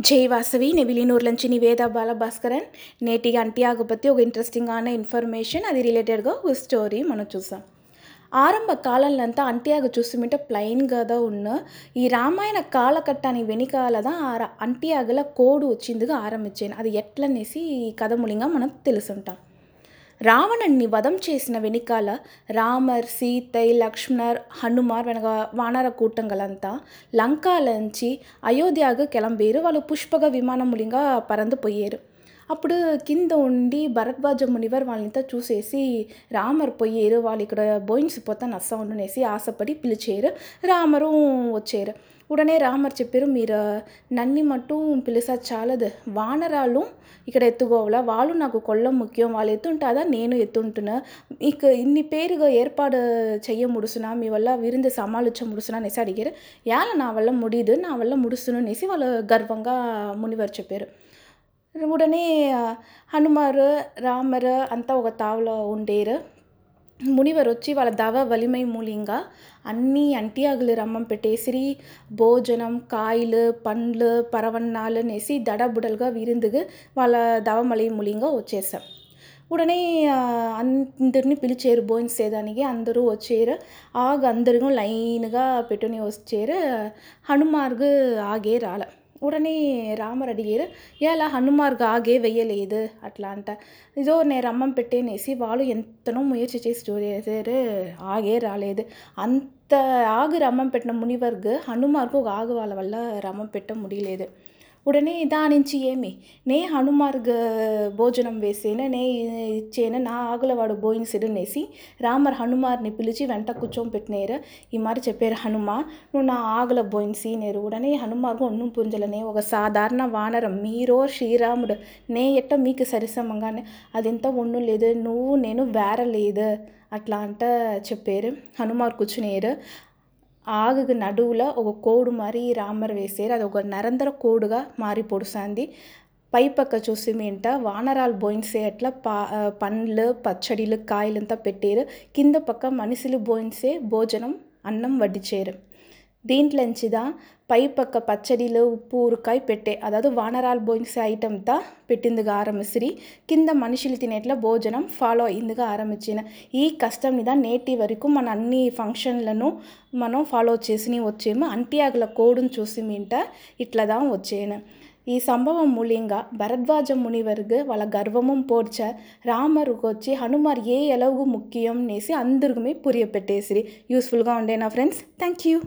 జై వాసవి నెవిలినూర్లంచి నివేద బాలభాస్కరన్ నేటిగా అంటి ఒక ఇంట్రెస్టింగ్ ఆన ఇన్ఫర్మేషన్ అది రిలేటెడ్గా ఒక స్టోరీ మనం చూసాం. ఆరంభ కాలంలో అంటియాగ చూసుమిట ప్లెయిన్గా ఉన్న ఈ రామాయణ కాలకట్టాని వెనకాలదా ఆ ర- అంటియాగల కోడు వచ్చిందిగా ఆరంభించాను అది ఎట్లనేసి ఈ కథ మూలంగా మనం తెలుసుంటాం. రావణుణ్ణి వధం చేసిన వెనకాల రామర్ సీతయ్ లక్ష్మణర్ హనుమార్ వెనక వానర కూటంగలంతా లంకాలంచి అయోధ్యకు కెలంబేరు వాళ్ళు పుష్పక విమానం మూలంగా పరందు పోయారు అప్పుడు కింద ఉండి భరద్వాజ మునివర్ వాళ్ళంతా చూసేసి రామర్ పోయారు వాళ్ళు ఇక్కడ బోయిన్స్ పోతా నస్స ఉండునేసి ఆశపడి పిలిచారు రామరు వచ్చారు ఉడనే రామర్ చెప్పారు మీరు నన్ని మట్టు పిలిసా చాలదు వానరాలు ఇక్కడ ఎత్తుకోవాలా వాళ్ళు నాకు కొల్ల ముఖ్యం వాళ్ళు ఎత్తుంటాదా నేను ఎత్తుంటున్నా మీకు ఇన్ని పేరుగా ఏర్పాటు చెయ్య ముడుసునా మీ వల్ల విరుంది సమాలోచన ముడుసునా అనేసి అడిగారు యాల నా వల్ల ముడిదు నా వల్ల ముడుసును అనేసి వాళ్ళు గర్వంగా మునివారు చెప్పారు ఉడనే హనుమారు రామరు అంతా ఒక తావులో ఉండేరు మునివరు వచ్చి వాళ్ళ దవ వలిమై మూలింగా అన్ని అంటియాగులు రమ్మం పెట్టేసిరి భోజనం కాయలు పండ్లు పరవన్నాలు అనేసి దడబుడలుగా విరుందుగా వాళ్ళ దవమలి మూలింగా వచ్చేసాం ఉడనే ఆ, అందరిని పిలిచారు భోంచేదానికి అందరూ వచ్చారు ఆగ అందరూ లైన్గా పెట్టుని వచ్చారు హనుమార్గు ఆగే రాల உடனே రామరడిగేరు ఎలా హనుమార్గాగే వెయ్యలేదు అట్లా అంట ఇదో నేరమ్మం పెట్టేనేసి వాళ్ళు ఎంతనో ముయర్చి చేసి చూసేసారు ఆగే రాలేదు అంత ఆగు రమ్మం పెట్టిన మునివర్గు హనుమార్కు ఒక ఆగు వాళ్ళ వల్ల రమ్మం పెట్ట ముడిలేదు ఉడనే దాని నుంచి ఏమి? నే హనుమార్గ్ భోజనం వేసేన నే ఇచ్చేన నా ఆగులవాడు వాడు బోయిన్సిడనేసి రామర్ హనుమార్ని పిలిచి వెంట కూర్చొని పెట్టినారు. ఈ మరి చెప్పారు హనుమ నువ్వు నా ఆగుల బోయిన్సి నేరు ఉడనే హనుమార్గు ఒన్ను పుంజలనే ఒక సాధారణ వానరం. మీరో శ్రీరాముడు నే ఎట్ట మీకు సరిసమంగానే? అదెంత ఒన్ను లేదు నువ్వు నేను వేరలేదు అట్లా అంట చెప్పారు హనుమార్ కూర్చునేరు. ఆగుకు నడువులో ఒక కోడు మరి రామర్ వేశారు అది ఒక నరంతర కోడుగా మారి పొడుస్తుంది పై పక్క చూసి మేంట వానరాలు బోయిన్సే అట్లా పా పండ్లు పచ్చడిలు కాయలంతా పెట్టారు. కింద పక్క మనుషులు బోయిన్సే భోజనం అన్నం వడ్డించారు దీంట్లోంచిదా పై పక్క పచ్చడిలో ఉప్పు ఊరకాయ పెట్టే అదాదు వానరాల్ బోయింగ్స్ ఐటమ్తా పెట్టిందిగా ఆరంభిసిరి. కింద మనుషులు తినేట్ల భోజనం ఫాలో అయిందిగా ఆరంభించిన. ఈ కష్టంనిదా నేటి వరకు మన అన్ని ఫంక్షన్లను మనం ఫాలో చేసి వచ్చేము. అంటియాగుల కోడును చూసి మింట ఇట్లదా వచ్చేను. ఈ సంభవం మూల్యంగా భరద్వాజ మునివర్గు వాళ్ళ గర్వమం పోడ్చ రామరుకు వచ్చి హనుమార్ ఏ ఎలవు ముఖ్యం నేసి అందరికీ పురియపెట్టేసిరి. యూస్ఫుల్గా ఉండేనా ఫ్రెండ్స్ థ్యాంక్ యూ